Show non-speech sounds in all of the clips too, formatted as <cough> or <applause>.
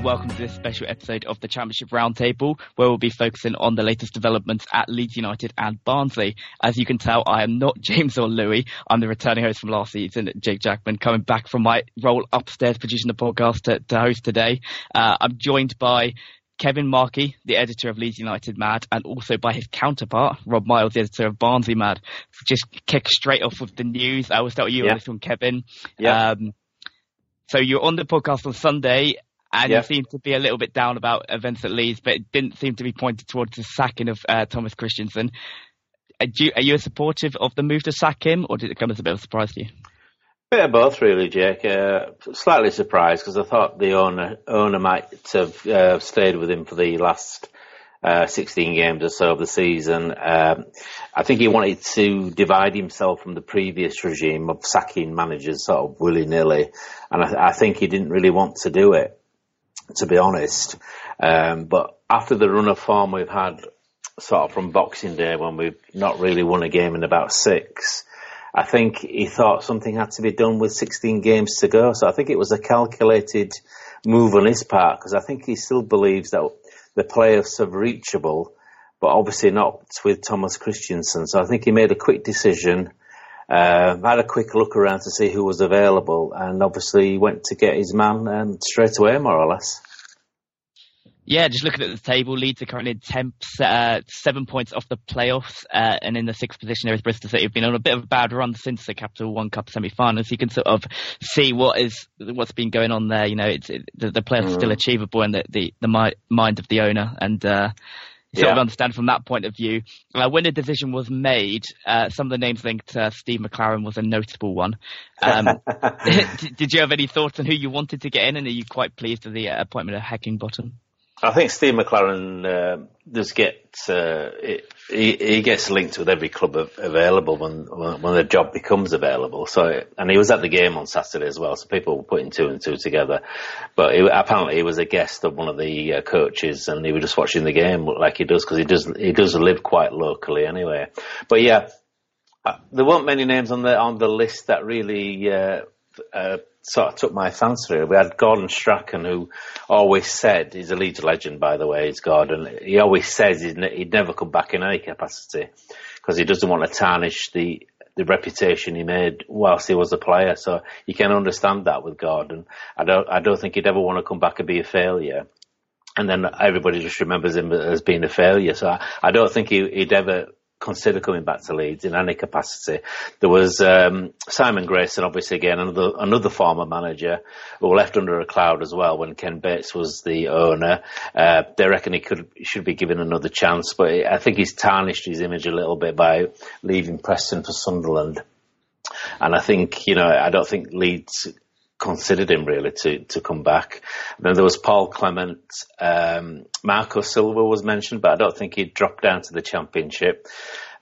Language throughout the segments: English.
And welcome to this special episode of the Championship Roundtable, where we'll be focusing on the latest developments at Leeds United and Barnsley. As you can tell, I am not <laughs> James or Louis. I'm the returning host from last season, Jake Jackman, coming back from my role upstairs producing the podcast to, to host today. Uh, I'm joined by Kevin Markey, the editor of Leeds United Mad, and also by his counterpart, Rob Miles, the editor of Barnsley Mad. Just kick straight off with the news. I will start with you Yeah. on this one, Kevin. Yeah. Um, so you're on the podcast on Sunday, and Yeah. you seem to be a little bit down about events at Leeds, but it didn't seem to be pointed towards the sacking of uh, Thomas Christiansen. Uh, do you, are you supportive of the move to sack him, or did it come as a bit of a surprise to you? Bit of both, really, Jake. Uh, slightly surprised because I thought the owner owner might have uh, stayed with him for the last uh, 16 games or so of the season. Um, I think he wanted to divide himself from the previous regime of sacking managers sort of willy nilly, and I, I think he didn't really want to do it, to be honest. Um, but after the run of form we've had, sort of from Boxing Day when we've not really won a game in about six. I think he thought something had to be done with 16 games to go. So I think it was a calculated move on his part because I think he still believes that the playoffs are reachable, but obviously not with Thomas Christiansen. So I think he made a quick decision, uh, had a quick look around to see who was available, and obviously went to get his man um, straight away, more or less. Yeah, just looking at the table, Leeds are currently in uh, seven points off the playoffs, uh, and in the sixth position there is Bristol City. Have been on a bit of a bad run since the Capital One Cup semi-final, so you can sort of see what is what's been going on there. You know, it's it, the, the players are still achievable in the the, the mi- mind of the owner, and uh, sort of understand from that point of view. Uh, when the decision was made, uh, some of the names linked to Steve McLaren was a notable one. Um, <laughs> <laughs> did, did you have any thoughts on who you wanted to get in, and are you quite pleased with the uh, appointment of Hacking Heckingbottom? I think Steve McLaren uh, does get uh, it, he, he gets linked with every club available when when the job becomes available. So and he was at the game on Saturday as well, so people were putting two and two together. But he, apparently he was a guest of one of the uh, coaches, and he was just watching the game like he does because he does he does live quite locally anyway. But yeah, uh, there weren't many names on the on the list that really uh, sort of took my fancy. We had Gordon Strachan, who always said he's a Leeds legend, by the way. He's Gordon. He always says he'd, ne- he'd never come back in any capacity because he doesn't want to tarnish the the reputation he made whilst he was a player. So you can understand that with Gordon. I don't I don't think he'd ever want to come back and be a failure. And then everybody just remembers him as being a failure. So I, I don't think he, he'd ever consider coming back to Leeds in any capacity. There was um, Simon Grayson, obviously again another another former manager who left under a cloud as well when Ken Bates was the owner. Uh, they reckon he could should be given another chance, but I think he's tarnished his image a little bit by leaving Preston for Sunderland. And I think you know I don't think Leeds considered him really to, to come back. Then there was Paul Clement, um, Marco Silva was mentioned, but I don't think he'd dropped down to the championship.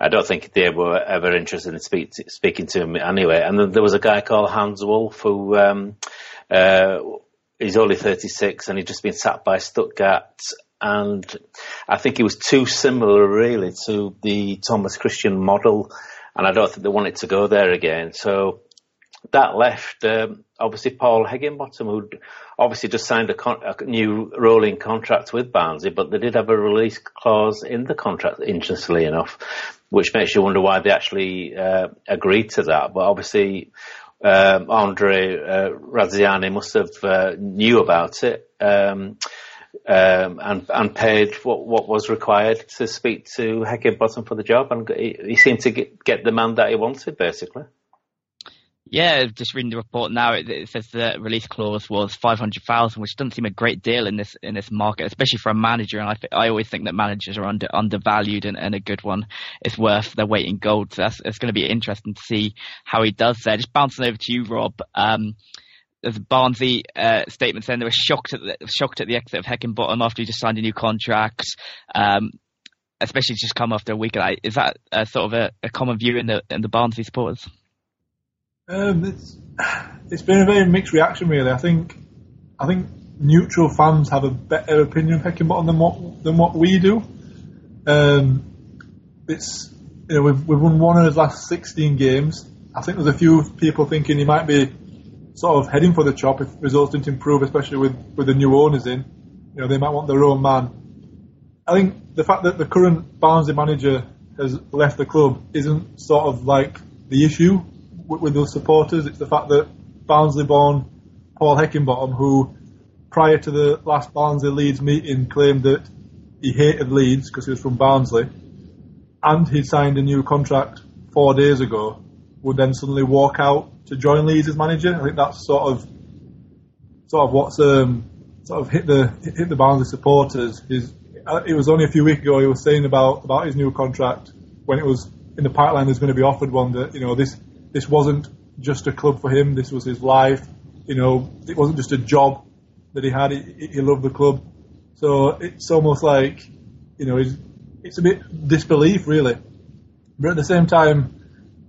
I don't think they were ever interested in speak, speaking to him anyway. And then there was a guy called Hans Wolf who, um, uh, he's only 36 and he'd just been sacked by Stuttgart. And I think he was too similar really to the Thomas Christian model. And I don't think they wanted to go there again. So that left um, obviously Paul Heckingbottom, who'd obviously just signed a, con- a new rolling contract with Barnsley, but they did have a release clause in the contract, interestingly enough, which makes you wonder why they actually uh, agreed to that. But obviously, um, Andre uh, Radrizzani must have uh, knew about it. Um, um, and and paid what what was required to speak to Heckingbottom for the job, and he, he seemed to get, get the man that he wanted, basically. Yeah, just reading the report now, it, it says the release clause was five hundred thousand, which doesn't seem a great deal in this in this market, especially for a manager. And I th- I always think that managers are under undervalued, and, and a good one is worth their weight in gold. So that's it's going to be interesting to see how he does there. Just bouncing over to you, Rob. Um, there's a Barnsley uh, statement saying they were shocked at the, shocked at the exit of Heckingbottom after he just signed a new contract. Um, especially just come after a week. Is that uh, sort of a, a, common view in the in the Barnsley supporters? Um, it's it's been a very mixed reaction, really. I think I think neutral fans have a better opinion of Heckingbottom than what than what we do. Um, it's you know we've we've won one of his last 16 games. I think there's a few people thinking he might be sort of heading for the chop if results didn't improve, especially with with the new owners in. You know they might want their own man. I think the fact that the current Barnsley manager has left the club isn't sort of like the issue with, those supporters. It's the fact that Barnsley-born Paul Heckingbottom, who prior to the last Barnsley Leeds meeting claimed that he hated Leeds because he was from Barnsley, and he signed a new contract four days ago, would then suddenly walk out to join Leeds as manager. I think that's sort of sort of what's um, sort of hit the hit the Barnsley supporters. Is uh, it was only a few weeks ago he was saying about about his new contract when it was in the pipeline. There's going to be offered one that you know this this wasn't just a club for him. This was his life. You know, it wasn't just a job that he had. He, he loved the club. So it's almost like, you know, it's, it's a bit disbelief really. But at the same time,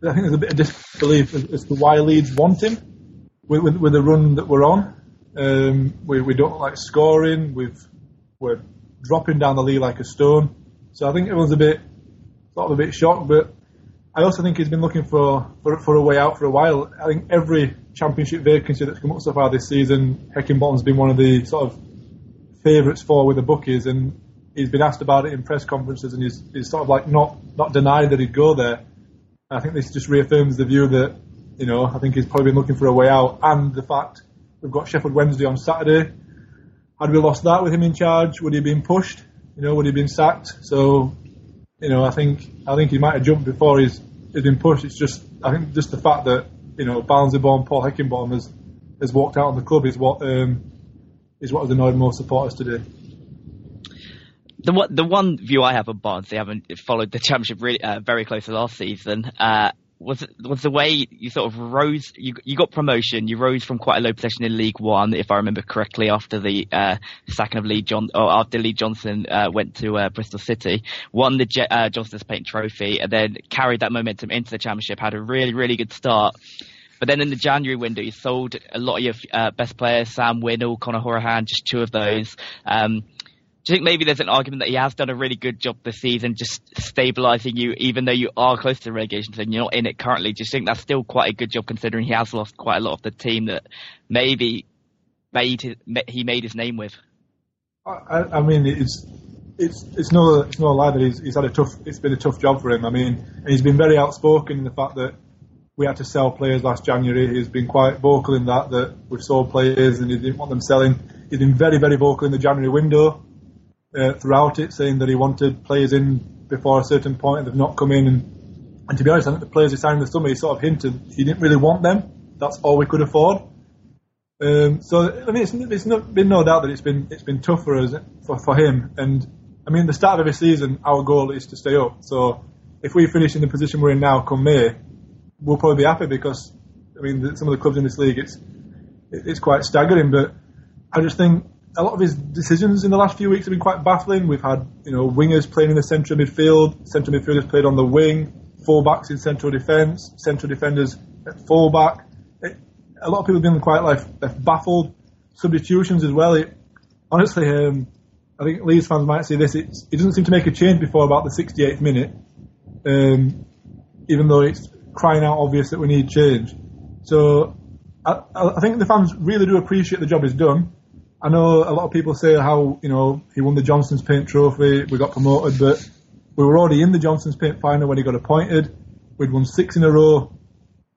I think there's a bit of disbelief as, to why Leeds want him with, with, with, the run that we're on. Um, we, we don't like scoring. We've, we're dropping down the league like a stone. So I think everyone's a bit, sort of a bit shocked, but I also think he's been looking for, for, for a way out for a while. I think every championship vacancy that's come up so far this season, Heckingbottom's been one of the sort of favourites for with the bookies, and he's been asked about it in press conferences, and he's, he's sort of like not not denied that he'd go there. I think this just reaffirms the view that you know I think he's probably been looking for a way out, and the fact we've got Sheffield Wednesday on Saturday. Had we lost that with him in charge, would he have been pushed? You know, would he have been sacked? So you know, I think I think he might have jumped before he's, he's been pushed. It's just I think just the fact that you know Barnsley-born Paul Heckingbottom has has walked out of the club is what um, is what has annoyed most supporters today. The one, the one view I have of Barnsley, having followed the championship really uh, very closely last season, uh, was was the way you sort of rose. You you got promotion. You rose from quite a low position in League One, if I remember correctly, after the uh, sacking of Lee John or after Lee Johnson uh, went to uh, Bristol City, won the Je- uh, Johnstone's Paint Trophy, and then carried that momentum into the Championship. Had a really really good start. But then in the January window, you sold a lot of your uh, best players, Sam Winnall, Conor Hourihane, just two of those. Um, do you think maybe there's an argument that he has done a really good job this season, just stabilising you, even though you are close to relegation and you're not in it currently? Do you think that's still quite a good job considering he has lost quite a lot of the team that maybe made his, he made his name with? I, I mean, it's it's it's no it's no lie that he's, he's had a tough it's been a tough job for him. I mean, and he's been very outspoken in the fact that we had to sell players last January. He's been quite vocal in that that we've sold players and he didn't want them selling. He's been very very vocal in the January window uh, throughout it, saying that he wanted players in before a certain point and they've not come in. And, and to be honest, I think the players he signed in the summer, he sort of hinted he didn't really want them. That's all we could afford. Um, so I mean, it's, it's not, been no doubt that it's been it's been tough for us for, for him. And I mean, the start of every season, our goal is to stay up. So if we finish in the position we're in now, come May, we'll probably be happy because I mean, some of the clubs in this league, it's it's quite staggering. But I just think a lot of his decisions in the last few weeks have been quite baffling. We've had, you know, wingers playing in the centre of midfield, centre midfielders played on the wing, fullbacks in central defence, central defenders at fullback. It, a lot of people have been quite like baffled. Substitutions as well. It, honestly, um, I think Leeds fans might see this. it doesn't seem to make a change before about the 68th minute, um, even though it's crying out obvious that we need change. So I, I think the fans really do appreciate the job he's done. I know a lot of people say how, you know, he won the Johnson's Paint Trophy, we got promoted, but we were already in the Johnson's Paint final when he got appointed. We'd won six in a row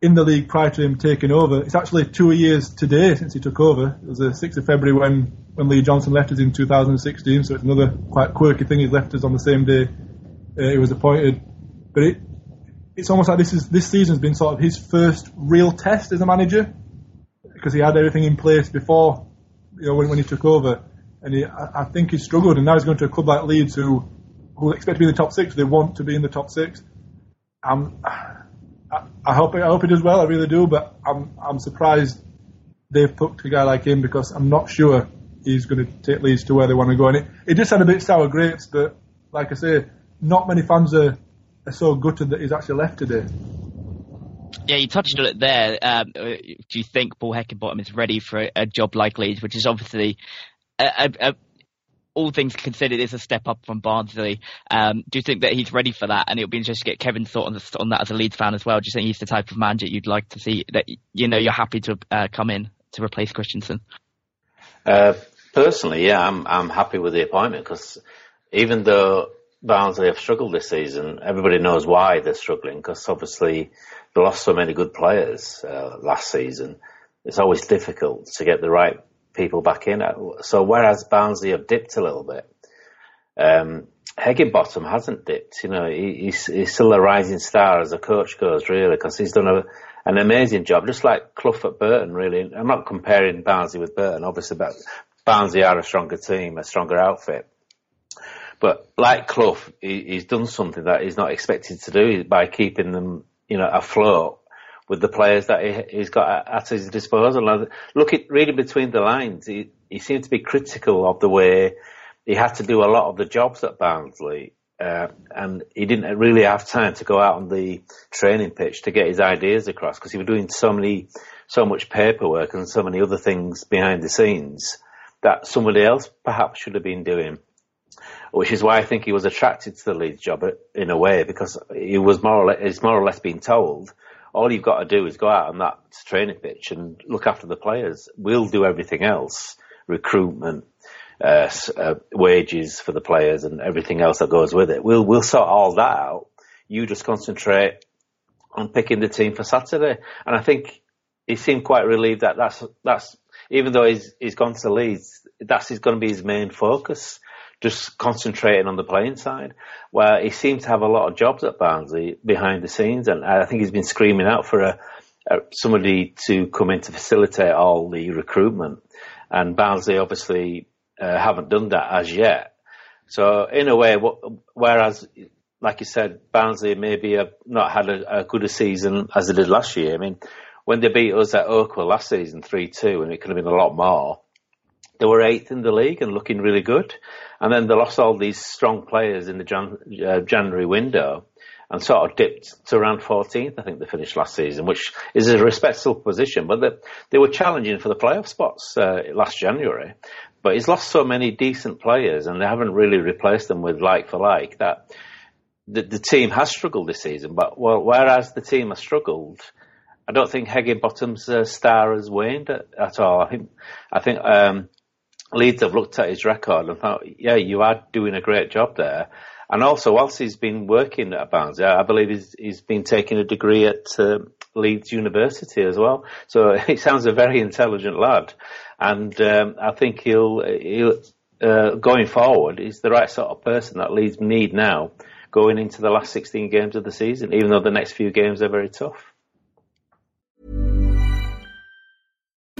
in the league prior to him taking over. It's actually two years today since he took over. It was the 6th of February when, when Lee Johnson left us in 2016, so it's another quite quirky thing he's left us on the same day uh, he was appointed. But it, it's almost like this is this season's been sort of his first real test as a manager because he had everything in place before, you know, when, when he took over, and he, I, I think he struggled, and now he's going to a club like Leeds who who expect to be in the top six. They want to be in the top six. Um, I, I hope I hope he does well. I really do, but I'm I'm surprised they've picked a guy like him because I'm not sure he's going to take Leeds to where they want to go. And it, it just had a bit sour grapes, but like I say, not many fans are, are so gutted that he's actually left today. Yeah, you touched on it there. Um, uh, do you think Paul Heckingbottom is ready for a, a job like Leeds, which is obviously a, a, all things considered, is a step up from Barnsley. Um, do you think that he's ready for that? And it'll be interesting to get Kevin's thought on, on, that as a Leeds fan as well. Do you think he's the type of manager you'd like to see that you know you're happy to uh, come in to replace Christiansen? Uh, personally, yeah, I'm I'm happy with the appointment because even though Barnsley have struggled this season, everybody knows why they're struggling because obviously they lost so many good players uh, last season. It's always difficult to get the right people back in. So whereas Barnsley have dipped a little bit, um, Heckingbottom hasn't dipped. You know, he, he's, he's, still a rising star as a coach goes, really, because he's done a, an amazing job, just like Clough at Burton, really. I'm not comparing Barnsley with Burton, obviously, but Barnsley are a stronger team, a stronger outfit. But like Clough, he, he's done something that he's not expected to do by keeping them, you know, afloat with the players that he, has got at his disposal. look at reading between the lines, he, he seemed to be critical of the way he had to do a lot of the jobs at Barnsley. Uh, and he didn't really have time to go out on the training pitch to get his ideas across because he was doing so many, so much paperwork and so many other things behind the scenes that somebody else perhaps should have been doing. Which is why I think he was attracted to the Leeds job in a way because he was more or less, more or less being told all you've got to do is go out on that training pitch and look after the players. We'll do everything else, recruitment, uh, uh, wages for the players and everything else that goes with it. We'll, we'll sort all that out. You just concentrate on picking the team for Saturday. And I think he seemed quite relieved that that's, that's, even though he's, he's gone to Leeds, that's going to be his main focus just concentrating on the playing side, where he seems to have a lot of jobs at Barnsley behind the scenes, and I think he's been screaming out for a, a somebody to come in to facilitate all the recruitment, and Barnsley obviously uh, haven't done that as yet. So in a way, whereas like you said, Barnsley maybe have not had a, a good a season as they did last year. I mean, when they beat us at Oakwell last season 3-2, and it could have been a lot more, they were eighth in the league and looking really good. And then they lost all these strong players in the Jan- uh, January window and sort of dipped to around 14th, I think they finished last season, which is a respectable position. But they, they were challenging for the playoff spots uh, last January. But he's lost so many decent players and they haven't really replaced them with like for like that the, the team has struggled this season. But well, whereas the team has struggled, I don't think Heckingbottom's uh, star has waned at, at, all. I think, I think um, Leeds have looked at his record and thought, yeah, you are doing a great job there. And also, whilst he's been working at Barnsley, I believe he's, he's been taking a degree at uh, Leeds University as well. So <laughs> he sounds a very intelligent lad. And um, I think he'll, he'll uh, going forward, he's the right sort of person that Leeds need now going into the last 16 games of the season, even though the next few games are very tough.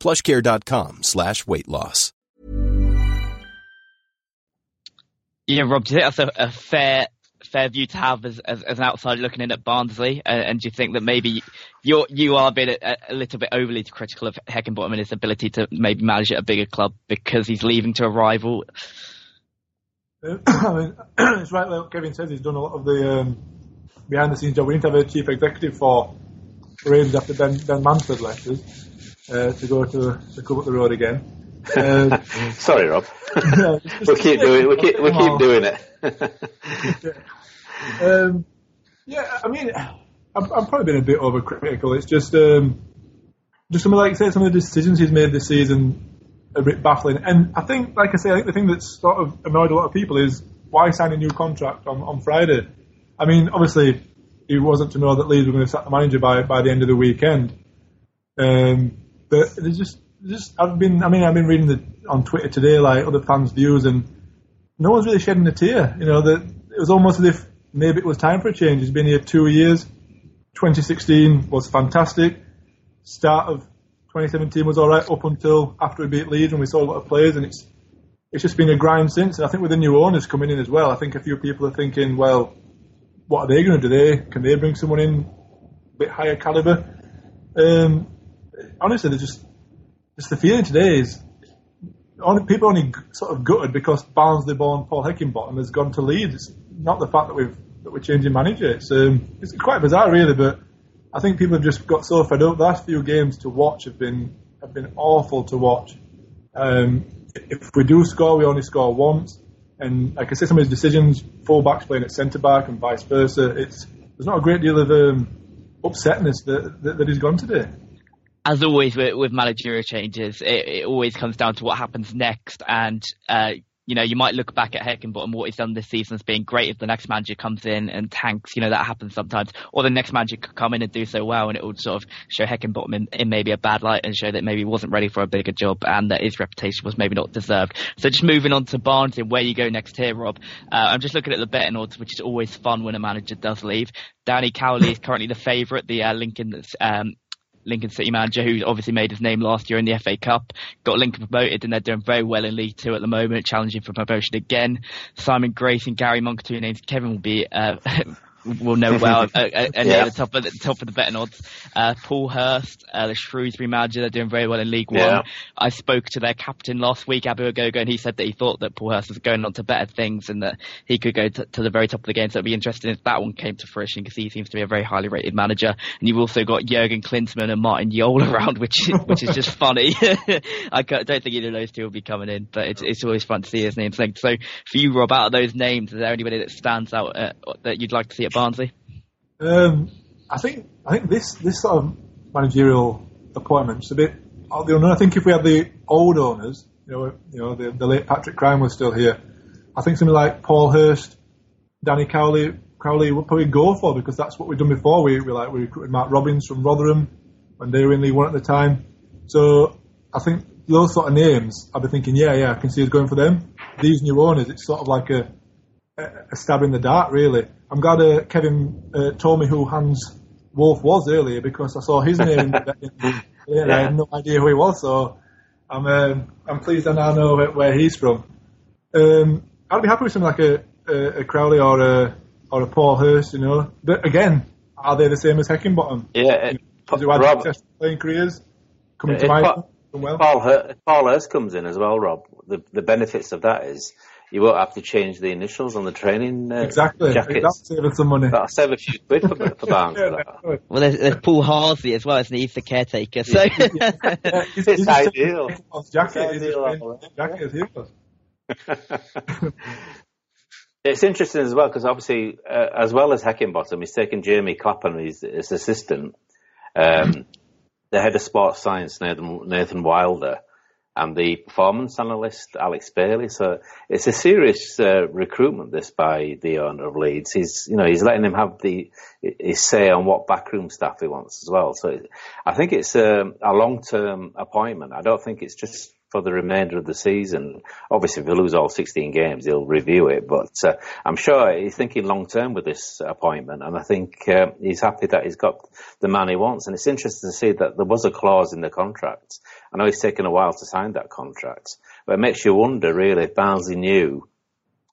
plushcare.com slash weight loss. Yeah, Rob, do you think that's a, a fair fair view to have as, as, as an outsider looking in at Barnsley? Uh, and do you think that maybe you're, you are a bit a, a little bit overly critical of Heckingbottom and his ability to maybe manage at a bigger club because he's leaving to a rival? <clears throat> I mean, <clears throat> it's right like Kevin says. He's done a lot of the um, behind the scenes job. We need to have a chief executive for Rangers after Ben, ben Mansford left us uh, to go to the club up the road again. Uh, <laughs> Sorry, Rob. yeah, <laughs> we'll keep doing. We keep we keep doing it. <laughs> um, yeah, I mean, I've, I've, probably been a bit overcritical. It's just um, just some of like say some of the decisions he's made this season a bit baffling. And I think, like I say, I think the thing that's sort of annoyed a lot of people is why sign a new contract on, on Friday? I mean, obviously, he wasn't to know that Leeds were going to sack the manager by by the end of the weekend. Um, but there's just just I've been I mean I've been reading the, on Twitter today like other fans' views and no one's really shedding a tear. You know that it was almost as if maybe it was time for a change. He's been here two years. 2016 was fantastic. Start of 2017 was all right up until after we beat Leeds and we saw a lot of players and it's it's just been a grind since. And I think with the new owners coming in as well, I think a few people are thinking, well, what are they going to do? They can they bring someone in a bit higher caliber? Um, honestly, they're just just the feeling today is only, people only sort of gutted because Barnsley born Paul Heckingbottom has gone to Leeds. It's not the fact that we've that we're changing manager. It's um, it's quite bizarre, really. But I think people have just got so fed up. The last few games to watch have been have been awful to watch. Um, if we do score, we only score once. And like I said, some of his decisions, fullbacks playing at centre back and vice versa, it's there's not a great deal of um, upsetness that, that, that he's gone today as always with, with managerial changes, it, it, always comes down to what happens next. And, uh, you know, you might look back at Heckingbottom, what he's done this season as being great if the next manager comes in and tanks, you know, that happens sometimes. Or the next manager could come in and do so well and it would sort of show Heckingbottom in, in maybe a bad light and show that maybe he wasn't ready for a bigger job and that his reputation was maybe not deserved. So just moving on to Barnes and where you go next here, Rob. Uh, I'm just looking at the betting odds, which is always fun when a manager does leave. Danny Cowley is currently the favourite, the uh, Lincoln um, Lincoln City manager, who obviously made his name last year in the FA Cup, got Lincoln promoted, and they're doing very well in League Two at the moment, challenging for promotion again. Simon Grayson and Gary Monk, two names Kevin will be uh, <laughs> will know well, uh, uh, <laughs> and yeah. the top of the top of the betting odds. Uh, Paul Hurst, uh, the Shrewsbury manager, they're doing very well in League One. Yeah. I spoke to their captain last week, Abu Ogogo, and he said that he thought that Paul Hurst was going on to better things and that he could go to, to the very top of the game. So it'd be interesting if that one came to fruition because he seems to be a very highly rated manager. And you've also got Jurgen Klinsmann and Martin Jol <laughs> around, which which is just funny. <laughs> I don't think either of those two will be coming in, but it's it's always fun to see his names linked. So for you, Rob, out of those names, is there anybody that stands out uh, that you'd like to see at Barnsley? Um, I think I think this this sort of managerial appointment is a bit I think if we had the old owners, you know, you know, the, the late Patrick Cryne was still here. I think something like Paul Hurst, Danny Cowley, Crowley would probably go for because that's what we've done before. We, we like we recruited Mark Robins from Rotherham when they were in League One at the time. So I think those sort of names, I'd be thinking, yeah, yeah, I can see us going for them. These new owners, it's sort of like a a stab in the dark, really. I'm glad uh, Kevin uh, told me who Hans Wolf was earlier because I saw his name in the <laughs> yeah, yeah. I had no idea who he was. So I'm um, I'm pleased I now know where he's from. Um, I'd be happy with something like a, a, a Crowley or a or a Paul Hurst, you know. But again, are they the same as Heckingbottom? Yeah, you know, Rob, successful playing careers coming to mind. Pa- well. Paul, Hurst, Paul Hurst comes in as well, Rob. The the benefits of that is you won't have to change the initials on the training uh, exactly. jackets. That's saving some money. That'll save a few quid for, for Barnes. yeah, well, there's, there's, Paul Harsley as well, isn't he? He's the caretaker. So yeah, <laughs> yeah, he's, it's ideal. Jacket, jacket <laughs> It's interesting as well because obviously, uh, as well as Heckingbottom, he's taken Jamie Clapham as his assistant. Um, the head of sports science, Nathan, Nathan Wilder, and the performance analyst Alex Bailey. So it's a serious uh, recruitment this by the owner of Leeds. He's you know he's letting him have the his say on what backroom staff he wants as well. So I think it's a, a long term appointment. I don't think it's just for the remainder of the season. Obviously, if we lose all 16 games, he'll review it. But uh, I'm sure he's thinking long term with this appointment, and I think uh, he's happy that he's got the man he wants. And it's interesting to see that there was a clause in the contract I know it's taken a while to sign that contract, but it makes you wonder really if Barnsley knew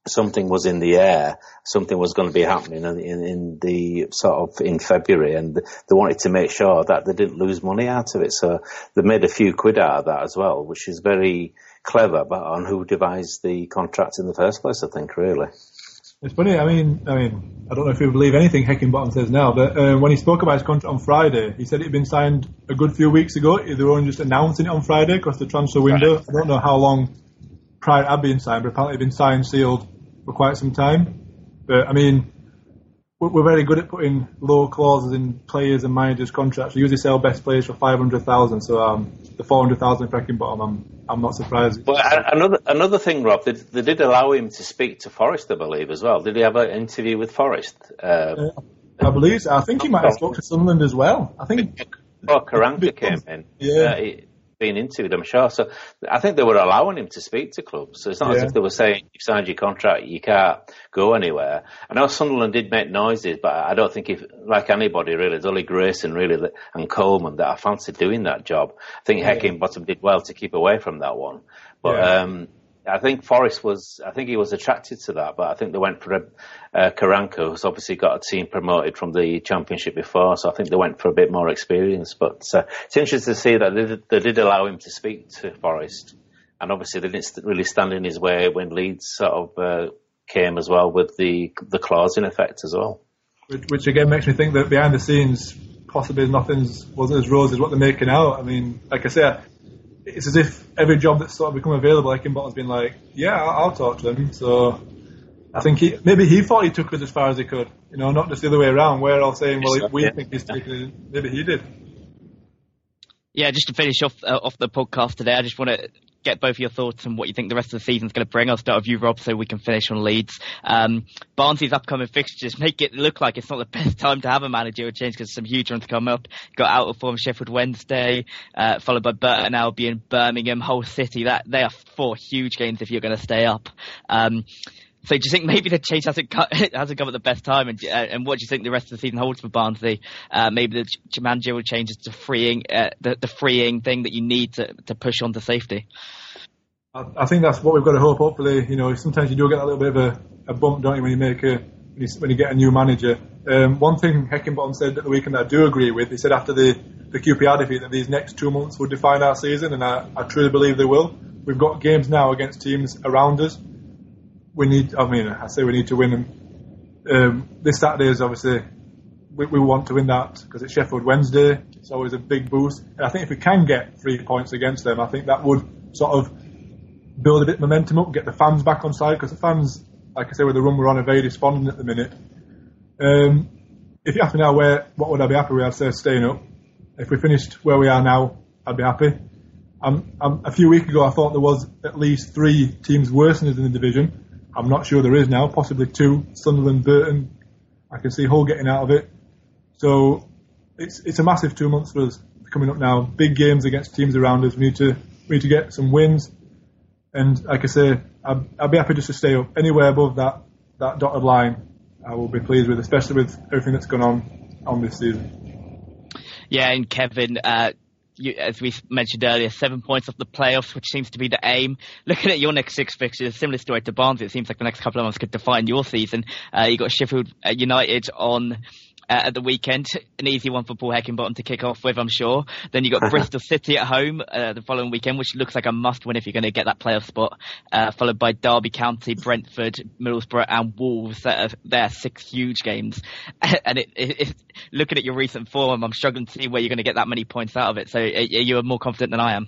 something was in the air, something was going to be happening in, in, in, the sort of in February, and they wanted to make sure that they didn't lose money out of it. So they made a few quid out of that as well, which is very clever, but on who devised the contract in the first place, I think, really. It's funny. I mean, I mean, I don't know if you believe anything Heckingbottom says now, but uh, when he spoke about his contract on Friday, he said it had been signed a good few weeks ago. They were only just announcing it on Friday because the transfer window. Right. I don't know how long prior it had been signed, but apparently it had been signed, sealed for quite some time. But I mean, we're very good at putting low clauses in players and managers' contracts. We usually sell best players for five hundred thousand. So um, the four hundred thousand Heckingbottom, I'm I'm not surprised. Well, another another thing, Rob, they, they, did allow him to speak to Forest, I believe, as well. Did he have an interview with Forest? Uh, uh, I believe. So. I think he might have spoken to Sunderland as well. I think. Oh, Karanka <laughs> came in. Yeah. Uh, he, being interviewed, I'm sure. So I think they were allowing him to speak to clubs. So it's not yeah. as if they were saying, you've signed your contract, you can't go anywhere. I know Sunderland did make noises, but I don't think if, like anybody really, it's only Grayson really and Coleman that I fancy doing that job. I think yeah. Heckingbottom did well to keep away from that one. But, yeah. um, I think Forest was, I think he was attracted to that, but I think they went for a, Karanka, who's obviously got a team promoted from the championship before, so I think they went for a bit more experience. But uh, it's interesting to see that they did, they did, allow him to speak to Forest, and obviously they didn't really stand in his way when Leeds sort of uh, came as well with the the clause in effect as well. Which, which again makes me think that behind the scenes, possibly nothing's wasn't as rosy as what they're making out. I mean, like I said it's as if every job that's sort of become available, Heckingbottom's been like, yeah, I'll, I'll talk to them. So I think he maybe he thought he took us as far as he could, you know, not just the other way around. We're all saying, well, we think he's taking it. Maybe he did. Yeah, just to finish off uh, off the podcast today, I just want to get both your thoughts on what you think the rest of the season's going to bring. I'll start with you, Rob, so we can finish on Leeds. Um, Barnsley's upcoming fixtures make it look like it's not the <laughs> best time to have a managerial change because some huge ones come up. Got out of form Sheffield Wednesday, uh, followed by Burton Albion, Birmingham, Hull City. That they are four huge games if you're going to stay up. Um, so do you think maybe the change hasn't cut, <laughs> hasn't come at the best time? And, uh, and what do you think the rest of the season holds for Barnsley? Uh, maybe the managerial changes to freeing uh, the, the freeing thing that you need to, to push on to safety. I, I, think that's what we've got to hope. Hopefully, you know, sometimes you do get a little bit of a, a bump, don't you, when you make a when you, when you get a new manager. Um, one thing Heckingbottom said at the weekend I do agree with, he said after the, the QPR defeat that these next two months will define our season, and I, I truly believe they will. We've got games now against teams around us we need. I mean, I say we need to win them. Um, this Saturday is obviously we, we want to win that because it's Sheffield Wednesday. It's always a big boost. And I think if we can get three points against them, I think that would sort of build a bit of momentum up, get the fans back on side because the fans, like I say, with the run we're on, are very despondent at the minute. Um, if you ask me now, where what would I be happy with? I'd say staying up. If we finished where we are now, I'd be happy. Um, um, a few weeks ago, I thought there was at least three teams worse than us in the division. I'm not sure there is now, possibly two. Sunderland, Burton. I can see Hull getting out of it. So it's it's a massive two months for us coming up now. Big games against teams around us. We need to we need to get some wins. And like I say, I'd, I'd be happy just to stay up anywhere above that that dotted line. I will be pleased with, especially with everything that's gone on on this season. Yeah, and Kevin, uh, you, as we mentioned earlier, seven points off the playoffs, which seems to be the aim. Looking at your next six fixtures, similar story to Barnes, it seems like the next couple of months could define your season. Uh, you got Sheffield United on uh, at the weekend. <laughs> An easy one for Paul Heckingbottom to kick off with, I'm sure. Then you've got <laughs> Bristol City at home uh, the following weekend, which looks like a must-win if you're going to get that playoff spot. Uh, followed by Derby County, Brentford, Middlesbrough, and Wolves. That are, they're six huge games. <laughs> and it, it, it, looking at your recent form, I'm struggling to see where you're going to get that many points out of it. So you are more confident than I am.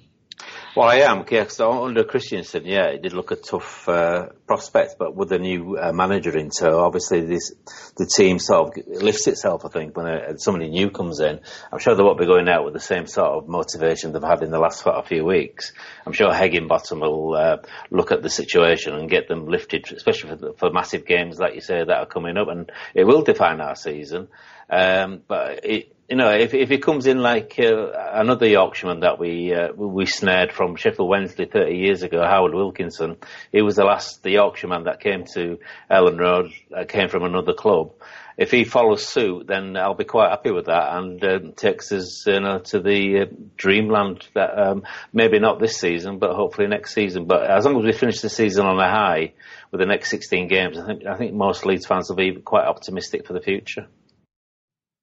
Well, I am, because under Christiansen, yeah, it did look a tough uh, prospect, but with the new uh, manager in tow, obviously this, the team sort of lifts itself, I think, when uh, somebody new comes in. I'm sure they won't be going out with the same sort of motivation they've had in the last few weeks. I'm sure Heckingbottom will uh, look at the situation and get them lifted, especially for, the, for massive games, like you say, that are coming up, and it will define our season. Um, but it, you know, if if it comes in like uh, another Yorkshireman that we uh, we snared from Sheffield Wednesday 30 years ago, Howard Wilkinson, he was the last the Yorkshireman that came to Elland Road, uh, came from another club. If he follows suit, then I'll be quite happy with that and uh, takes us you know, to the uh, dreamland that um, maybe not this season, but hopefully next season. But as long as we finish the season on a high with the next 16 games, I think I think most Leeds fans will be quite optimistic for the future.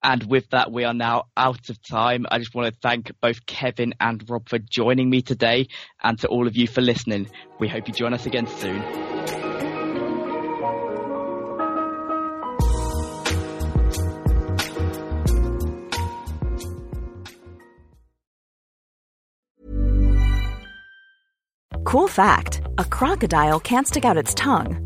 And with that, we are now out of time. I just want to thank both Kevin and Rob for joining me today and to all of you for listening. We hope you join us again soon. Cool fact a crocodile can't stick out its tongue.